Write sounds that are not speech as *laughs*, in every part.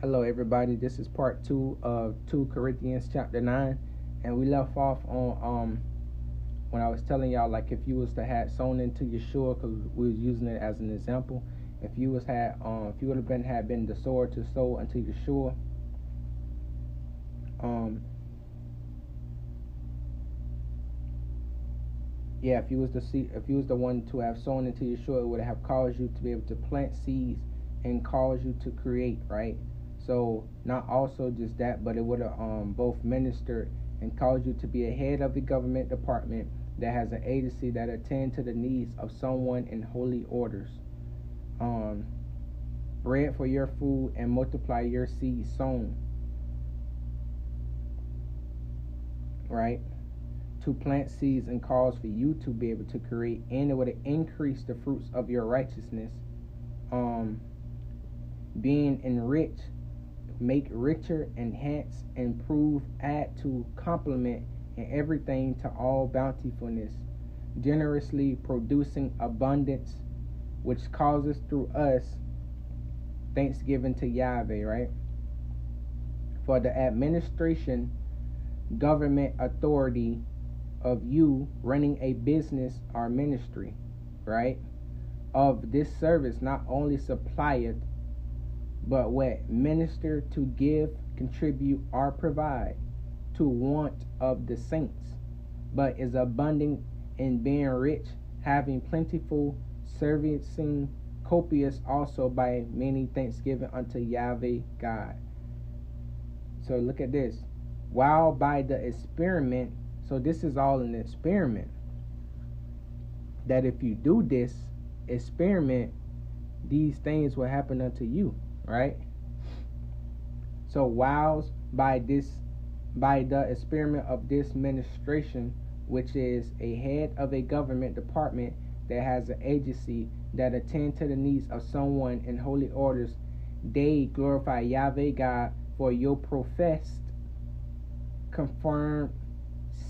Hello, everybody. This is part two of 2 Corinthians chapter 9. And we left off on um when I was telling y'all like if you was to have sown into Yeshua, because we was using it as an example. If you was had um if you would have been had been the sword to sow unto Yeshua, um yeah, if you was the see if you was the one to have sown into Yeshua, it would have caused you to be able to plant seeds and cause you to create, right? So not also just that, but it would have um, both ministered and caused you to be a head of the government department that has an agency that attend to the needs of someone in holy orders. Um, bread for your food and multiply your seed sown. Right? To plant seeds and cause for you to be able to create, and it would increase the fruits of your righteousness. Um, being enriched make richer, enhance, improve, add to, complement, and everything to all bountifulness, generously producing abundance, which causes through us thanksgiving to Yahweh, right? For the administration, government authority of you running a business or ministry, right? Of this service not only supplieth but what minister to give, contribute, or provide to want of the saints, but is abundant in being rich, having plentiful, servicing copious also by many thanksgiving unto Yahweh God. So look at this. While by the experiment, so this is all an experiment. That if you do this experiment, these things will happen unto you right? So whilst by this by the experiment of this ministration, which is a head of a government department that has an agency that attend to the needs of someone in holy orders, they glorify Yahweh God for your professed, confirmed,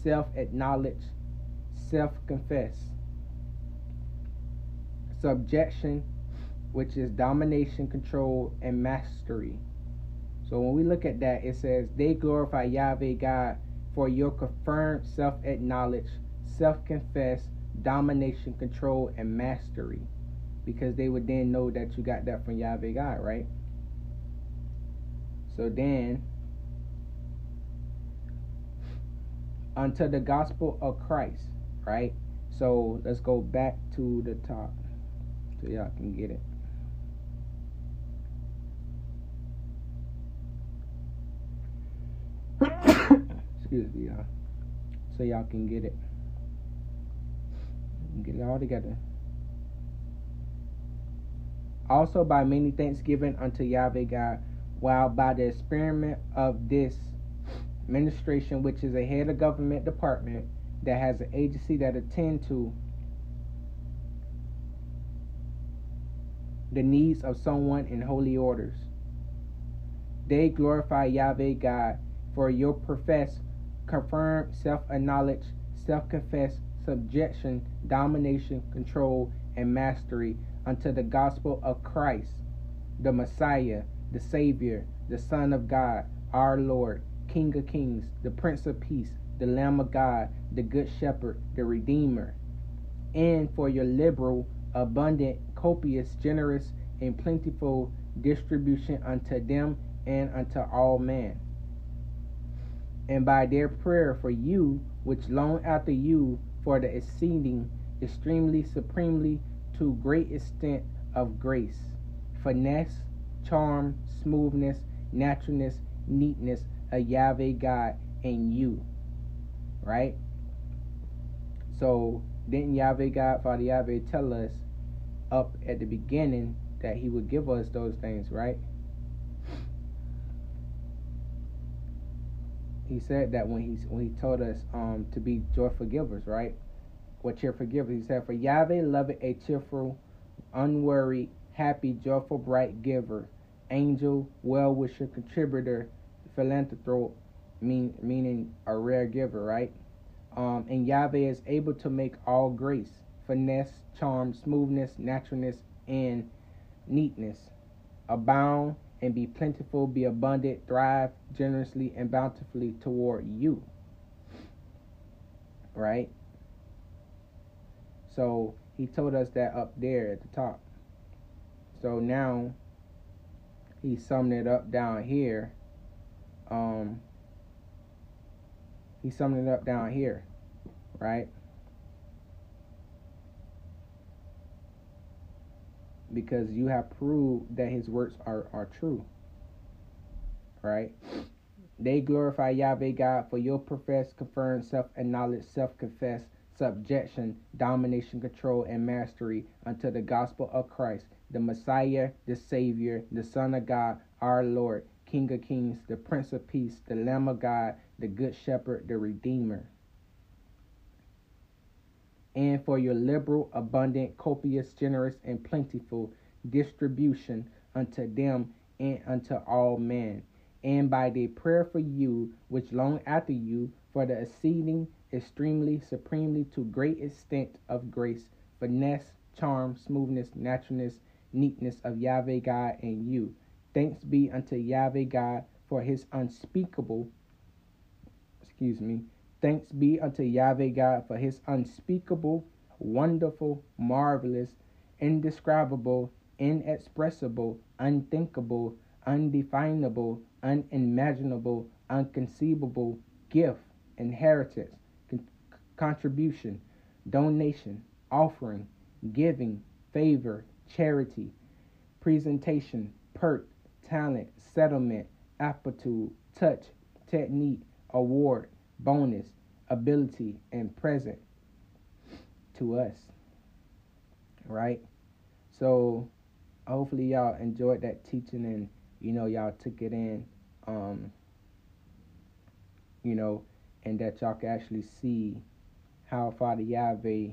self-acknowledged, self-confessed subjection which is domination, control, and mastery. So when we look at that, it says, They glorify Yahweh God for your confirmed self acknowledge, self confess, domination, control, and mastery. Because they would then know that you got that from Yahweh God, right? So then, unto the gospel of Christ, right? So let's go back to the top so y'all can get it. Excuse me, y'all. So y'all can get it. Get it all together. Also by many thanksgiving unto Yahweh God, while by the experiment of this administration, which is a head of government department that has an agency that attend to the needs of someone in holy orders. They glorify Yahweh God for your profess, confirm, self acknowledge, self confess, subjection, domination, control, and mastery unto the gospel of Christ, the Messiah, the Savior, the Son of God, our Lord, King of Kings, the Prince of Peace, the Lamb of God, the Good Shepherd, the Redeemer, and for your liberal, abundant, copious, generous, and plentiful distribution unto them and unto all men and by their prayer for you, which long after you for the exceeding, extremely, supremely, to great extent of grace, finesse, charm, smoothness, naturalness, neatness, a Yahweh God in you. Right? So, didn't Yahweh God, Father Yahweh, tell us up at the beginning that He would give us those things, right? He said that when he when he told us um to be joyful givers, right? What cheerful givers? He said, "For Yahweh loveth a cheerful, unworried, happy, joyful, bright giver, angel, well wisher, contributor, philanthrope, mean meaning a rare giver, right? Um, and Yahweh is able to make all grace, finesse, charm, smoothness, naturalness, and neatness abound and be plentiful, be abundant, thrive generously and bountifully toward you. Right? So he told us that up there at the top. So now he's summed it up down here. Um, he's summed it up down here, right? Because you have proved that his works are, are true, right? They glorify Yahweh God for your professed, confirmed, self acknowledged, self confessed subjection, domination, control, and mastery unto the gospel of Christ, the Messiah, the Savior, the Son of God, our Lord, King of Kings, the Prince of Peace, the Lamb of God, the Good Shepherd, the Redeemer. And for your liberal, abundant, copious, generous, and plentiful distribution unto them and unto all men. And by the prayer for you, which long after you, for the exceeding extremely, supremely, to great extent of grace, finesse, charm, smoothness, naturalness, neatness of Yahweh God and you. Thanks be unto Yahweh God for his unspeakable, excuse me, thanks be unto Yahweh God for his unspeakable, wonderful, marvelous, indescribable, inexpressible, unthinkable, undefinable, unimaginable, unconceivable gift, inheritance, contribution, donation, offering, giving, favor, charity, presentation, perk, talent, settlement, aptitude, touch, technique, award, bonus, ability, and present to us. Right? So hopefully y'all enjoyed that teaching and you know y'all took it in um you know and that y'all can actually see how Father Yahweh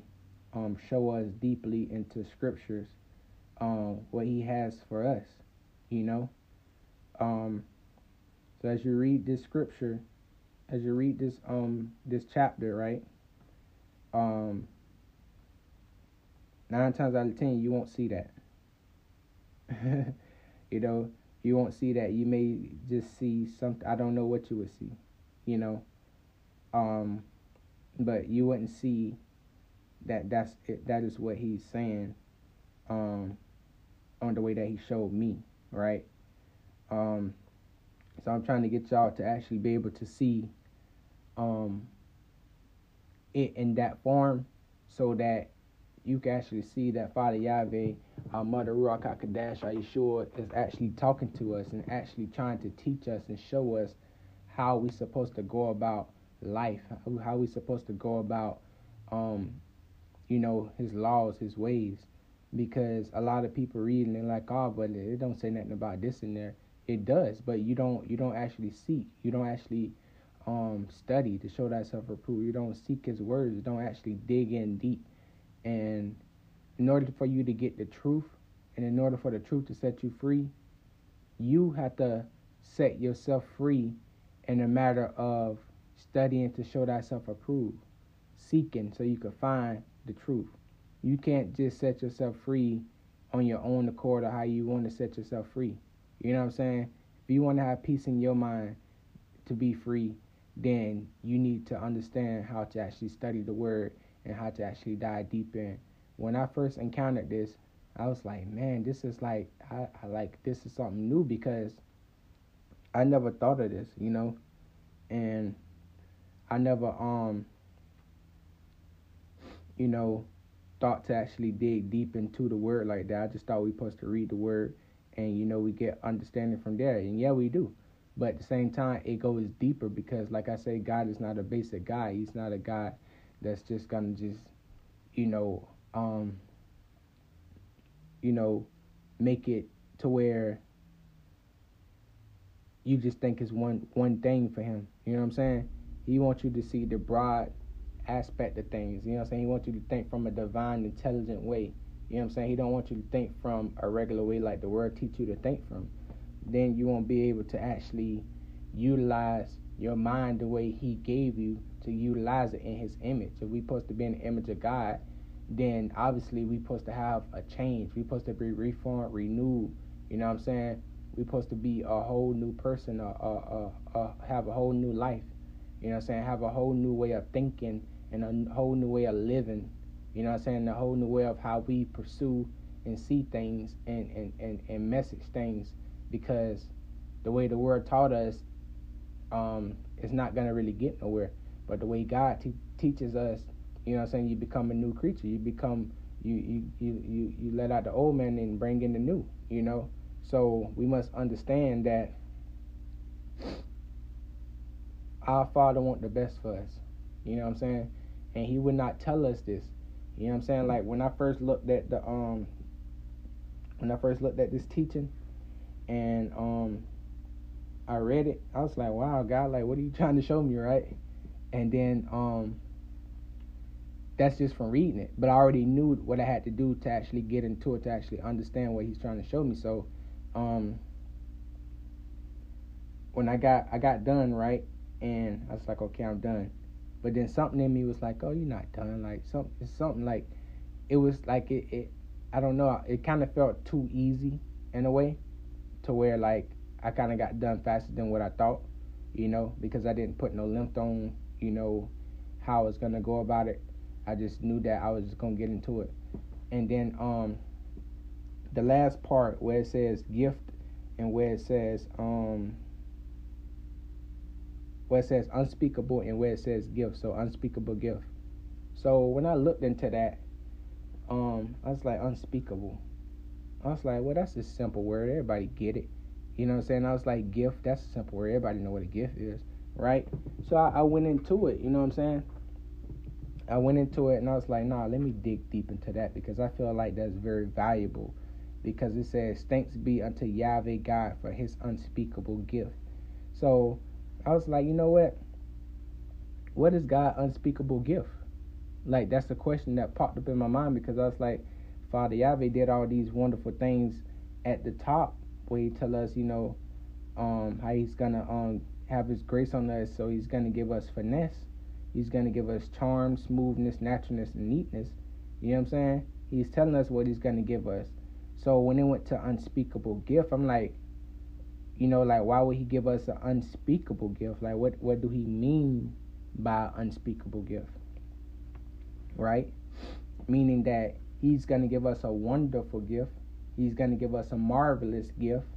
um, show us deeply into scriptures um, what he has for us, you know. Um, so as you read this scripture, as you read this um this chapter, right? Um, nine times out of ten, you won't see that. *laughs* you know, you won't see that. You may just see something. I don't know what you would see. You know. Um, but you wouldn't see that that's it, that is what he's saying um, on the way that he showed me, right? Um, so I'm trying to get y'all to actually be able to see um, it in that form so that you can actually see that Father Yahweh, our Mother Ruach HaKodesh, Yeshua, is actually talking to us and actually trying to teach us and show us how we're supposed to go about life, how we're supposed to go about, um, you know, his laws, his ways, because a lot of people read and they're like, oh, but it don't say nothing about this in there. It does, but you don't you don't actually seek, you don't actually um, study to show thyself approved. You don't seek his words, you don't actually dig in deep, and in order for you to get the truth, and in order for the truth to set you free, you have to set yourself free in a matter of studying to show thyself approved, seeking so you can find the truth. You can't just set yourself free on your own accord or how you want to set yourself free. You know what I'm saying? If you want to have peace in your mind to be free, then you need to understand how to actually study the word and how to actually dive deep in. When I first encountered this, I was like, man, this is like I, I like this is something new because I never thought of this, you know? And I never um you know thought to actually dig deep into the word like that. I just thought we supposed to read the word and you know we get understanding from there. And yeah, we do. But at the same time, it goes deeper because like I say, God is not a basic guy. He's not a God that's just gonna just, you know, um, you know, make it to where you just think it's one one thing for him. You know what I'm saying? He wants you to see the broad aspect of things. You know what I'm saying? He wants you to think from a divine, intelligent way. You know what I'm saying? He don't want you to think from a regular way like the word teach you to think from. Then you won't be able to actually utilize your mind the way he gave you to utilize it in his image. If we supposed to be in the image of God, then obviously we supposed to have a change. We supposed to be reformed, renewed. You know what I'm saying? we're supposed to be a whole new person, uh, uh, uh, uh, have a whole new life. You know what I'm saying? Have a whole new way of thinking and a whole new way of living. You know what I'm saying? The whole new way of how we pursue and see things and, and, and, and message things because the way the world taught us um, it's not going to really get nowhere. But the way God te- teaches us, you know what I'm saying, you become a new creature. You become, you, you, you, you, you let out the old man and bring in the new, you know? So we must understand that our Father want the best for us. You know what I'm saying? And he would not tell us this. You know what I'm saying? Like when I first looked at the um when I first looked at this teaching and um I read it, I was like, Wow, God, like what are you *laughs* trying to show me, right? And then um that's just from reading it. But I already knew what I had to do to actually get into it to actually understand what he's trying to show me. So um when I got I got done, right? And I was like, okay, I'm done. But then something in me was like, oh, you're not done. Like something, something like it was like it, it I don't know. It kind of felt too easy in a way, to where like I kind of got done faster than what I thought, you know, because I didn't put no length on, you know, how I was gonna go about it. I just knew that I was just gonna get into it, and then um, the last part where it says gift and where it says um where it says unspeakable and where it says gift. So unspeakable gift. So when I looked into that, um, I was like unspeakable. I was like, well, that's a simple word. Everybody get it. You know what I'm saying? I was like, gift. That's a simple word. Everybody know what a gift is, right? So I, I went into it. You know what I'm saying? I went into it and I was like, nah, let me dig deep into that because I feel like that's very valuable. Because it says, thanks be unto Yahweh God for his unspeakable gift. So I was like, you know what? What is God unspeakable gift? Like that's the question that popped up in my mind because I was like, Father Yahweh did all these wonderful things at the top where he tell us, you know, um, how he's gonna um have his grace on us, so he's gonna give us finesse. He's gonna give us charm, smoothness, naturalness, and neatness. You know what I'm saying? He's telling us what he's gonna give us. So when it went to unspeakable gift, I'm like, you know, like why would he give us an unspeakable gift? Like what what do he mean by unspeakable gift? Right? Meaning that he's gonna give us a wonderful gift. He's gonna give us a marvelous gift.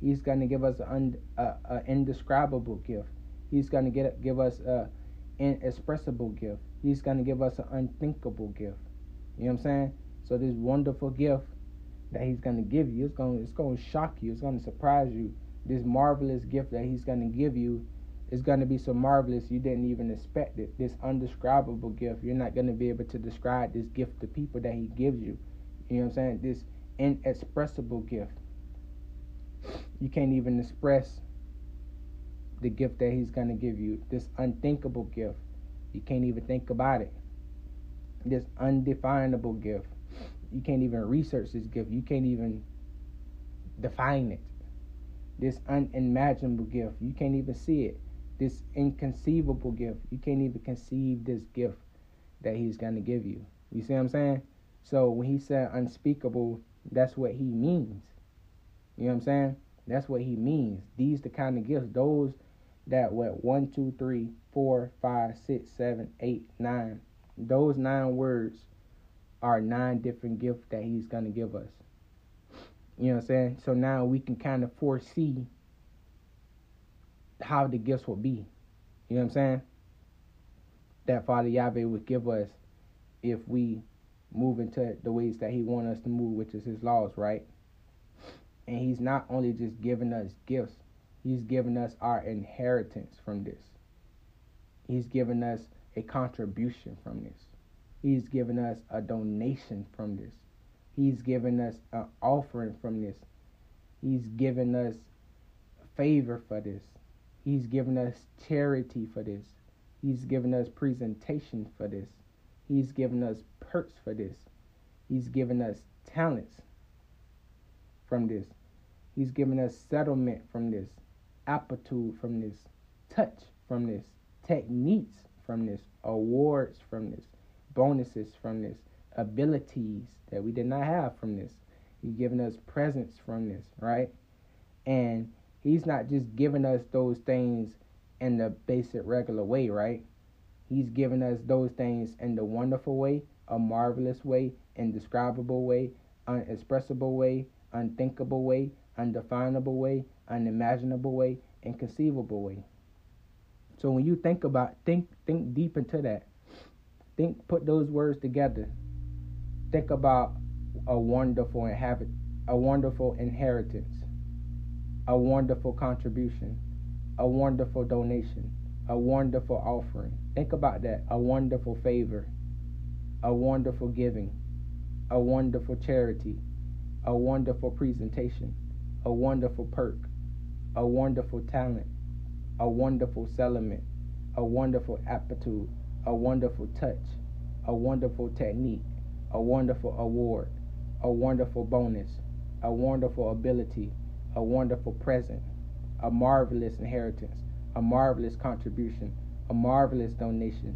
He's gonna give us an a, a indescribable gift. He's gonna get give us a inexpressible gift. He's gonna give us an unthinkable gift. You know what I'm saying? So this wonderful gift that he's gonna give you, it's gonna it's gonna shock you. It's gonna surprise you this marvelous gift that he's going to give you is going to be so marvelous you didn't even expect it. This undescribable gift, you're not going to be able to describe this gift to people that he gives you. You know what I'm saying? This inexpressible gift. You can't even express the gift that he's going to give you. This unthinkable gift. You can't even think about it. This undefinable gift. You can't even research this gift. You can't even define it this unimaginable gift. You can't even see it. This inconceivable gift. You can't even conceive this gift that he's going to give you. You see what I'm saying? So when he said unspeakable, that's what he means. You know what I'm saying? That's what he means. These the kind of gifts. Those that what one, two, three, four, five, six, seven, eight, nine. Those nine words are nine different gifts that he's gonna give us. You know what I'm saying? So now we can kind of foresee how the gifts will be. You know what I'm saying? That Father Yahweh would give us if we move into the ways that He wants us to move, which is His laws, right? And He's not only just giving us gifts, He's giving us our inheritance from this. He's given us a contribution from this. He's given us a donation from this. He's given us an offering from this. He's given us favor for this. He's given us charity for this. He's given us presentation for this. He's given us perks for this. He's given us talents from this. He's given us settlement from this, aptitude from this, touch from this, techniques from this, awards from this, bonuses from this, abilities that we did not have from this. He's given us presence from this, right? And he's not just giving us those things in the basic regular way, right? He's giving us those things in the wonderful way, a marvelous way, indescribable way, unexpressible way, unthinkable way, undefinable way, unimaginable way, inconceivable way. So when you think about think think deep into that. Think put those words together. Think about a wonderful inhabit a wonderful inheritance, a wonderful contribution, a wonderful donation, a wonderful offering. Think about that. A wonderful favor, a wonderful giving, a wonderful charity, a wonderful presentation, a wonderful perk, a wonderful talent, a wonderful settlement, a wonderful aptitude, a wonderful touch, a wonderful technique, a wonderful award, a wonderful bonus, a wonderful ability, a wonderful present, a marvelous inheritance, a marvelous contribution, a marvelous donation,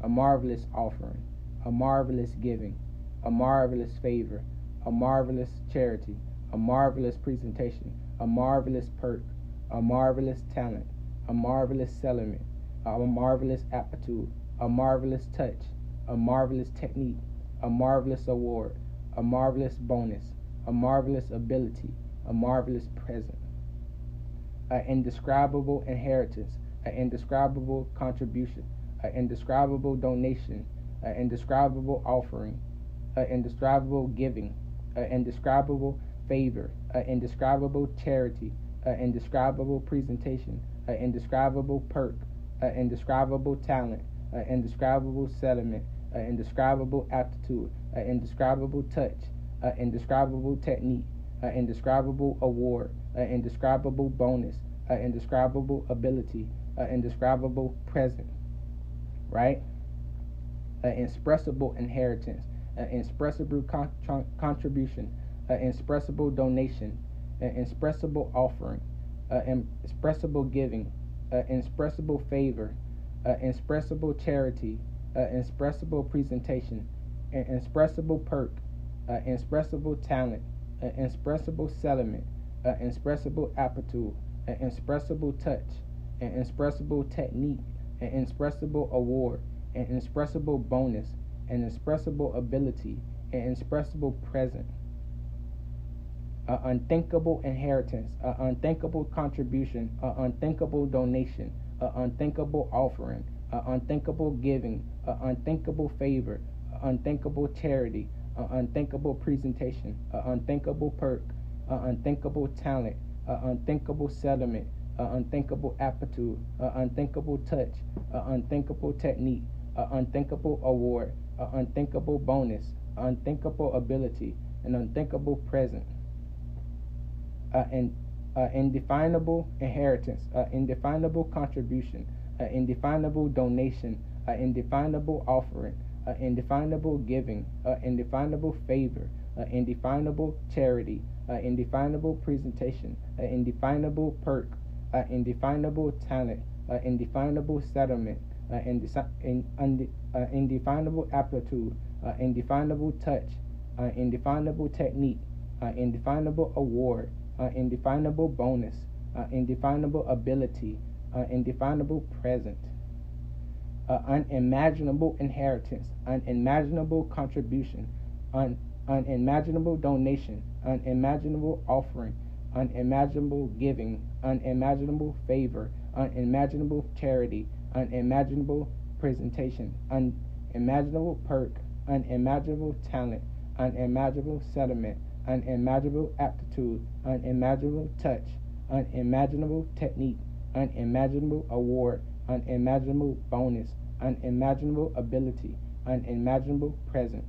a marvelous offering, a marvelous giving, a marvelous favor, a marvelous charity, a marvelous presentation, a marvelous perk, a marvelous talent, a marvelous settlement, a marvelous aptitude, a marvelous touch, a marvelous technique, a marvelous award, a marvelous bonus, a marvelous ability, a marvelous present, an indescribable inheritance, an indescribable contribution, an indescribable donation, an indescribable offering, an indescribable giving, an indescribable favor, an indescribable charity, an indescribable presentation, an indescribable perk, an indescribable talent, an indescribable settlement, an indescribable aptitude, an indescribable touch, an indescribable technique, an indescribable award, an indescribable bonus, an indescribable ability, an indescribable present, right? An inexpressible inheritance, an inexpressible con- contribution, an inexpressible donation, an inexpressible offering, an inexpressible giving, an inexpressible favor, an inexpressible charity, an inexpressible presentation, an inexpressible perk, an inexpressible talent, an inexpressible settlement, an inexpressible aptitude, an inexpressible touch, an inexpressible technique, an inexpressible award, an inexpressible bonus, an inexpressible ability, an inexpressible present, an unthinkable inheritance, an unthinkable contribution, an unthinkable donation, an unthinkable offering, an unthinkable giving, an unthinkable favor, an unthinkable charity, an unthinkable presentation, an unthinkable perk, an unthinkable talent, an unthinkable settlement, an unthinkable aptitude, an unthinkable touch, an unthinkable technique, an unthinkable award, an unthinkable bonus, an unthinkable ability, an unthinkable present, an indefinable inheritance, an indefinable contribution, an indefinable donation, an indefinable offering, an indefinable giving, an indefinable favor, an indefinable charity, an indefinable presentation, an indefinable perk, an indefinable talent, an indefinable settlement, an indefinable aptitude, an indefinable touch, an indefinable technique, an indefinable award, an indefinable bonus, an indefinable ability, an indefinable present, an unimaginable inheritance, an unimaginable contribution, an unimaginable donation, unimaginable offering, unimaginable giving, unimaginable favor, unimaginable charity, unimaginable presentation, unimaginable perk, unimaginable talent, unimaginable settlement, unimaginable aptitude, unimaginable touch, unimaginable technique, unimaginable award, unimaginable bonus, unimaginable ability, unimaginable present,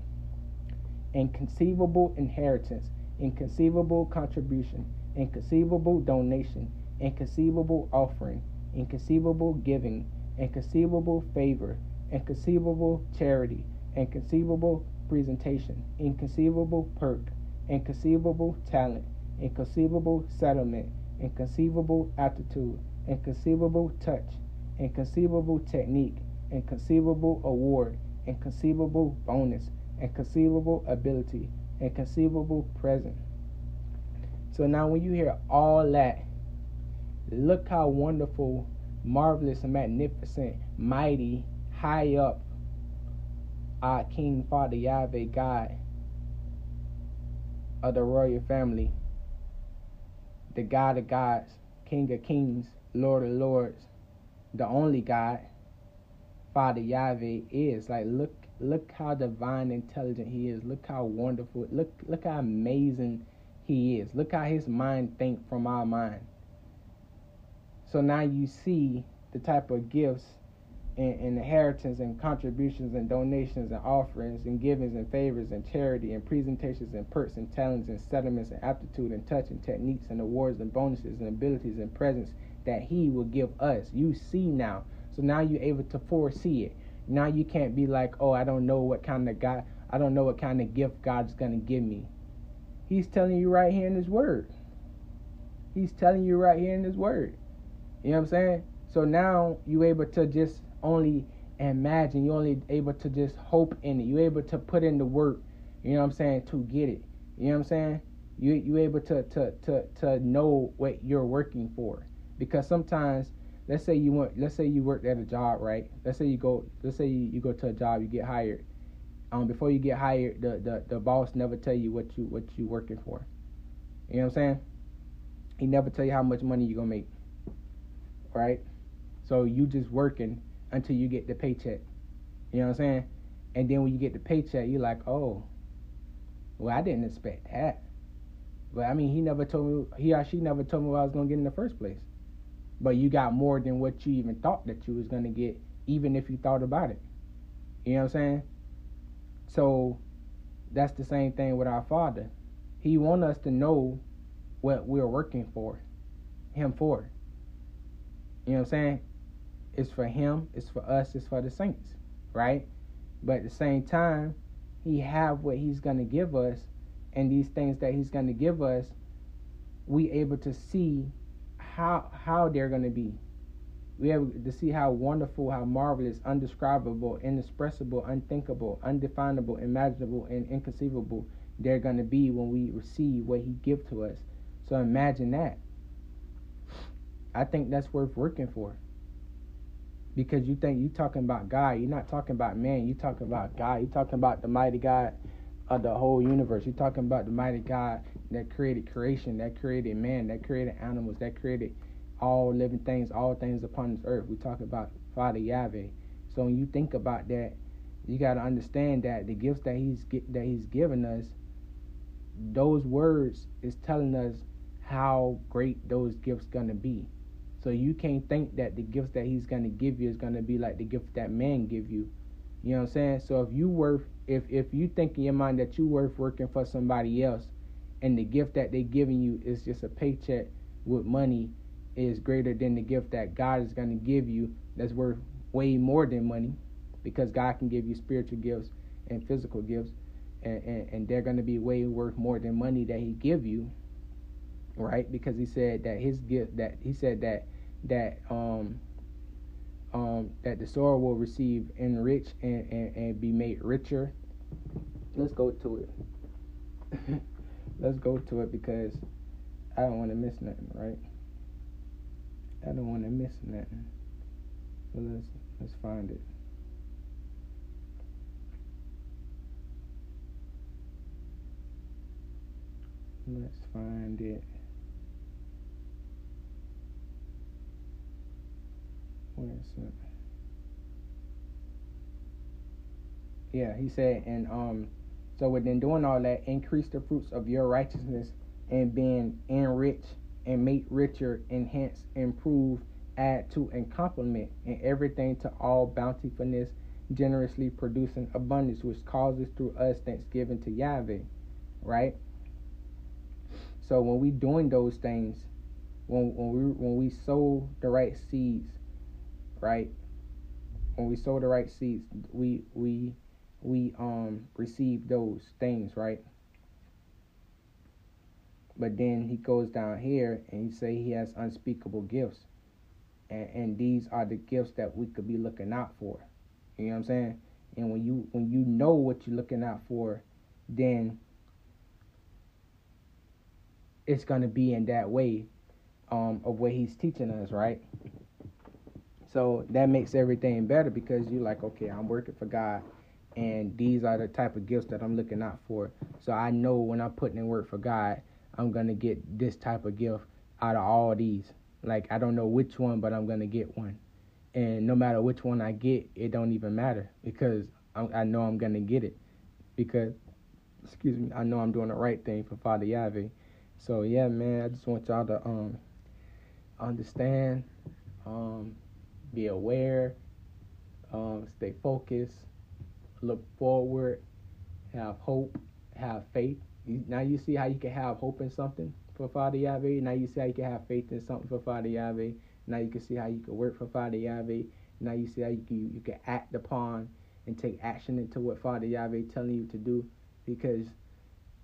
inconceivable inheritance, inconceivable contribution, inconceivable donation, inconceivable offering, inconceivable giving, inconceivable favor, inconceivable charity, inconceivable presentation, inconceivable perk, inconceivable talent, inconceivable settlement, inconceivable aptitude, inconceivable touch, inconceivable technique, inconceivable award, inconceivable bonus, inconceivable ability, inconceivable present. So now when you hear all that, look how wonderful, marvelous, and magnificent, mighty, high up our King Father Yahweh God of the royal family, the God of gods, King of kings, Lord of lords, the only God, Father Yahweh is. Like look look how divine intelligent he is. Look how wonderful. Look look how amazing he is. Look how his mind think from our mind. So now you see the type of gifts and, inheritance and contributions and donations and offerings and givings and favors and charity and presentations and perks and talents and settlements and aptitude and touch and techniques and awards and bonuses and abilities and presents that he will give us. You see now. So now you're able to foresee it. Now you can't be like, oh, I don't know what kind of God, I don't know what kind of gift God's going to give me. He's telling you right here in His Word. He's telling you right here in His Word. You know what I'm saying? So now you're able to just only imagine. You're only able to just hope in it. You're able to put in the work. You know what I'm saying to get it. You know what I'm saying? You you able to to to to know what you're working for because sometimes let's say you want let's say you worked at a job right? Let's say you go let's say you, you go to a job you get hired. Um before you get hired the, the the boss never tell you what you what you working for. You know what i'm saying? He never tell you how much money you're gonna make right? So you just working until you get the paycheck. You know what i'm saying? And then when you get the paycheck you're like oh well i didn't expect that. But i mean he never told me he or she never told me what i was gonna get in the first place but you got more than what you even thought that you was gonna get, even if you thought about it. You know what I'm saying? So that's the same thing with our Father. He want us to know what we're working for, Him for. You know what I'm saying? It's for Him, it's for us, it's for the saints, right? But at the same time, He have what He's gonna give us, and these things that He's gonna give us, we able to see how how they're going to be. We have to see how wonderful, how marvelous, undescribable, inexpressible, unthinkable, undefinable, imaginable, and inconceivable they're going to be when we receive what He give to us. So imagine that. I think that's worth working for. Because you think you talking about God, you're not talking about man. You talking about God. You talking about the mighty God of the whole universe. You're talking about the mighty God that created creation, that created man, that created animals, that created all living things, all things upon this earth. We talk about Father Yahweh. So when you think about that, you got to understand that the gifts that he's that he's given us, those words is telling us how great those gifts gonna be. So you can't think that the gifts that he's gonna give you is gonna be like the gift that man give you. You know what I'm saying? So if you worth if if you think in your mind that you're worth working for somebody else and the gift that they're giving you is just a paycheck with money is greater than the gift that God is going to give you that's worth way more than money because God can give you spiritual gifts and physical gifts and, and, and they're going to be way worth more than money that he give you right? Because he said that his gift that he said that that um um, that the sower will receive enrich and, and, and be made richer. Let's go to it. *laughs* Let's go to it because I don't want to miss nothing, right? I don't want to miss nothing. So let's let's find it. Let's find it. Yeah, he said, and um, so within doing all that, increase the fruits of your righteousness and being enriched and make richer, enhance, improve, add to, and complement in everything to all bountifulness, generously producing abundance, which causes through us thanksgiving to Yahweh, right? So when we doing those things, when when we when we sow the right seeds, right? When we sow the right seeds, we we we um receive those things, right? But then he goes down here and he say he has unspeakable gifts. And and these are the gifts that we could be looking out for. You know what I'm saying? And when you when you know what you're looking out for, then it's gonna be in that way um, of what he's teaching us, right? So that makes everything better because you're like, okay, I'm working for God, and these are the type of gifts that I'm looking out for. So I know when I'm putting in work for God, I'm gonna get this type of gift out of all these. Like I don't know which one, but I'm gonna get one, and no matter which one I get, it don't even matter because I, I know I'm gonna get it because, excuse me, I know I'm doing the right thing for Father Yahweh. So yeah, man, I just want y'all to um understand, um, be aware, um, stay focused, look forward, have hope, have faith. Now you see how you can have hope in something for Father Yahweh. Now you see how you can have faith in something for Father Yahweh. Now you can see how you can work for Father Yahweh. Now you see how you can, you can act upon and take action into what Father Yahweh telling you to do because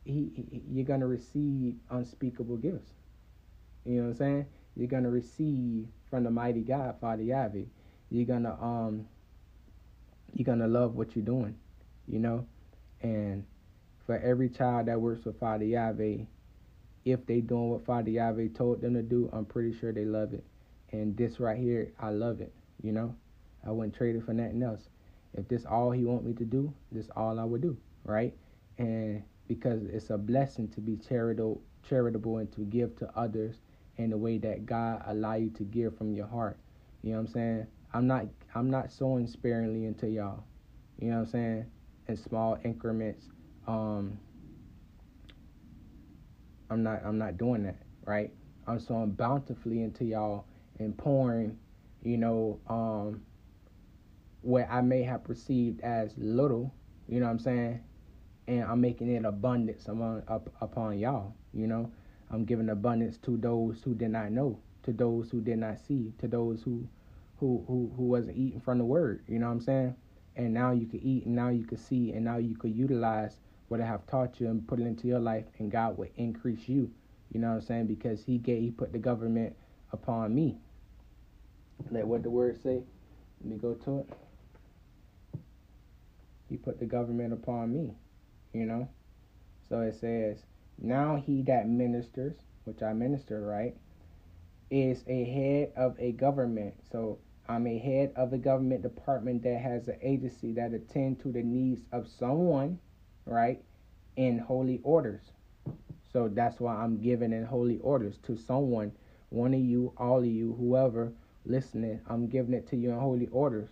he, he you're going to receive unspeakable gifts. You know what I'm saying? You're to receive from the mighty God, Father Yahweh. You're to um you're to love what you're doing, you know? And for every child that works with Father Yahweh, if they doing what Father Yahweh told them to do, I'm pretty sure they love it. And this right here, I love it, you know? I wouldn't trade it for nothing else. If this all he want me to do, this all I would do, right? And because it's a blessing to be charitable, charitable and to give to others in the way that God allow you to give from your heart. You know what I'm saying? I'm not I'm not sowing sparingly into y'all. You know what I'm saying? In small increments. Um I'm not I'm not doing that, right? I'm sowing bountifully into y'all and pouring, you know, um what I may have perceived as little, you know what I'm saying? And I'm making it abundance among up, upon y'all, you know? I'm giving abundance to those who did not know, to those who did not see, to those who who who who wasn't eating from the word, you know what I'm saying? And now you can eat and now you can see and now you could utilize what I have taught you and put it into your life and God will increase you. You know what I'm saying? Because he gave he put the government upon me. Let what the word say. Let me go to it. He put the government upon me. You know? So it says now he that ministers, which I minister, right, is a head of a government. So I'm a head of a government department that has an agency that attend to the needs of someone, right, in holy orders. So that's why I'm giving in holy orders to someone, one of you, all of you, whoever listening, I'm giving it to you in holy orders.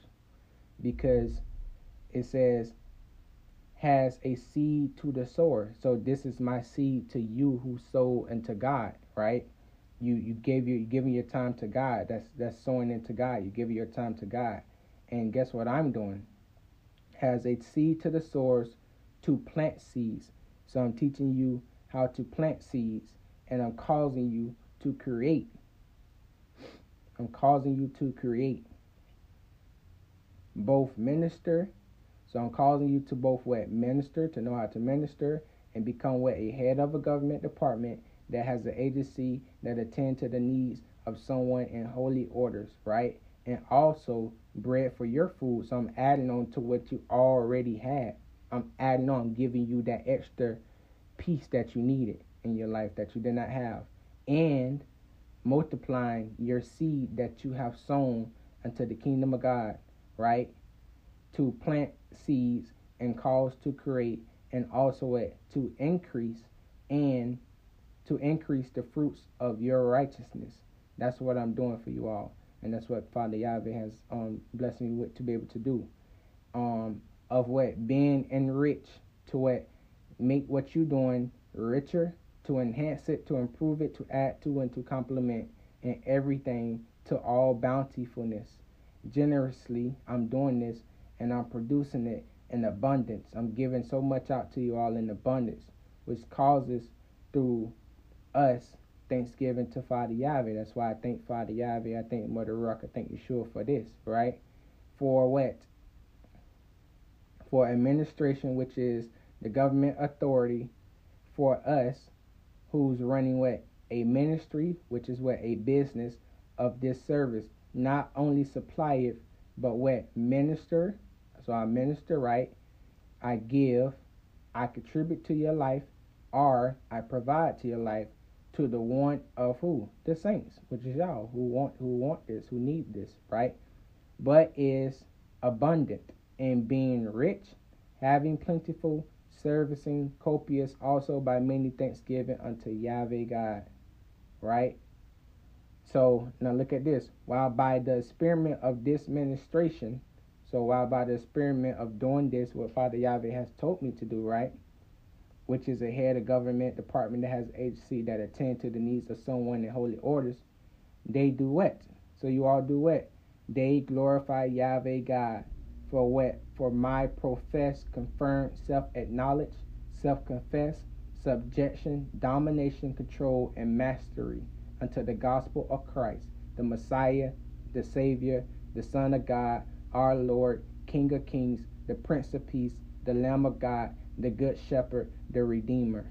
Because it says has a seed to the sower. So this is my seed to you who sow into God, right? You you gave your you giving your time to God. That's that's sowing into God. You give your time to God. And guess what I'm doing? Has a seed to the source to plant seeds. So I'm teaching you how to plant seeds and I'm causing you to create. I'm causing you to create. Both minister so I'm causing you to both what minister, to know how to minister, and become what a head of a government department that has an agency that attend to the needs of someone in holy orders, right? And also bread for your food. So I'm adding on to what you already had. I'm adding on, giving you that extra piece that you needed in your life that you did not have. And multiplying your seed that you have sown unto the kingdom of God, right? To plant seeds and cause to create and also to increase and to increase the fruits of your righteousness. That's what I'm doing for you all. And that's what Father Yahweh has um, blessed me with to be able to do. Um, of what being enriched to what make what you're doing richer, to enhance it, to improve it, to add to, and to complement, and everything to all bountifulness. Generously, I'm doing this and I'm producing it in abundance. I'm giving so much out to you all in abundance, which causes through us thanksgiving to Father Yahweh. That's why I thank Father Yahweh. I thank Mother Ruach. I thank Yeshua for this, right? For what? For administration, which is the government authority for us who's running what? A ministry, which is what? A business of this service. Not only supply it, but what? Minister so I minister right, I give, I contribute to your life, or I provide to your life to the want of who? The saints, which is y'all who want who want this, who need this, right? But is abundant in being rich, having plentiful, servicing copious also by many thanksgiving unto Yahweh God. Right? So now look at this. While by the experiment of this ministration, so while by the experiment of doing this, what Father Yahweh has told me to do, right? Which is a head of government department that has agency that attend to the needs of someone in holy orders, they do what? So you all do what? They glorify Yahweh God for what? For my professed, confirmed, self acknowledged, self confessed subjection, domination, control, and mastery unto the gospel of Christ, the Messiah, the Savior, the Son of God, our Lord, King of Kings, the Prince of Peace, the Lamb of God, the Good Shepherd, the Redeemer.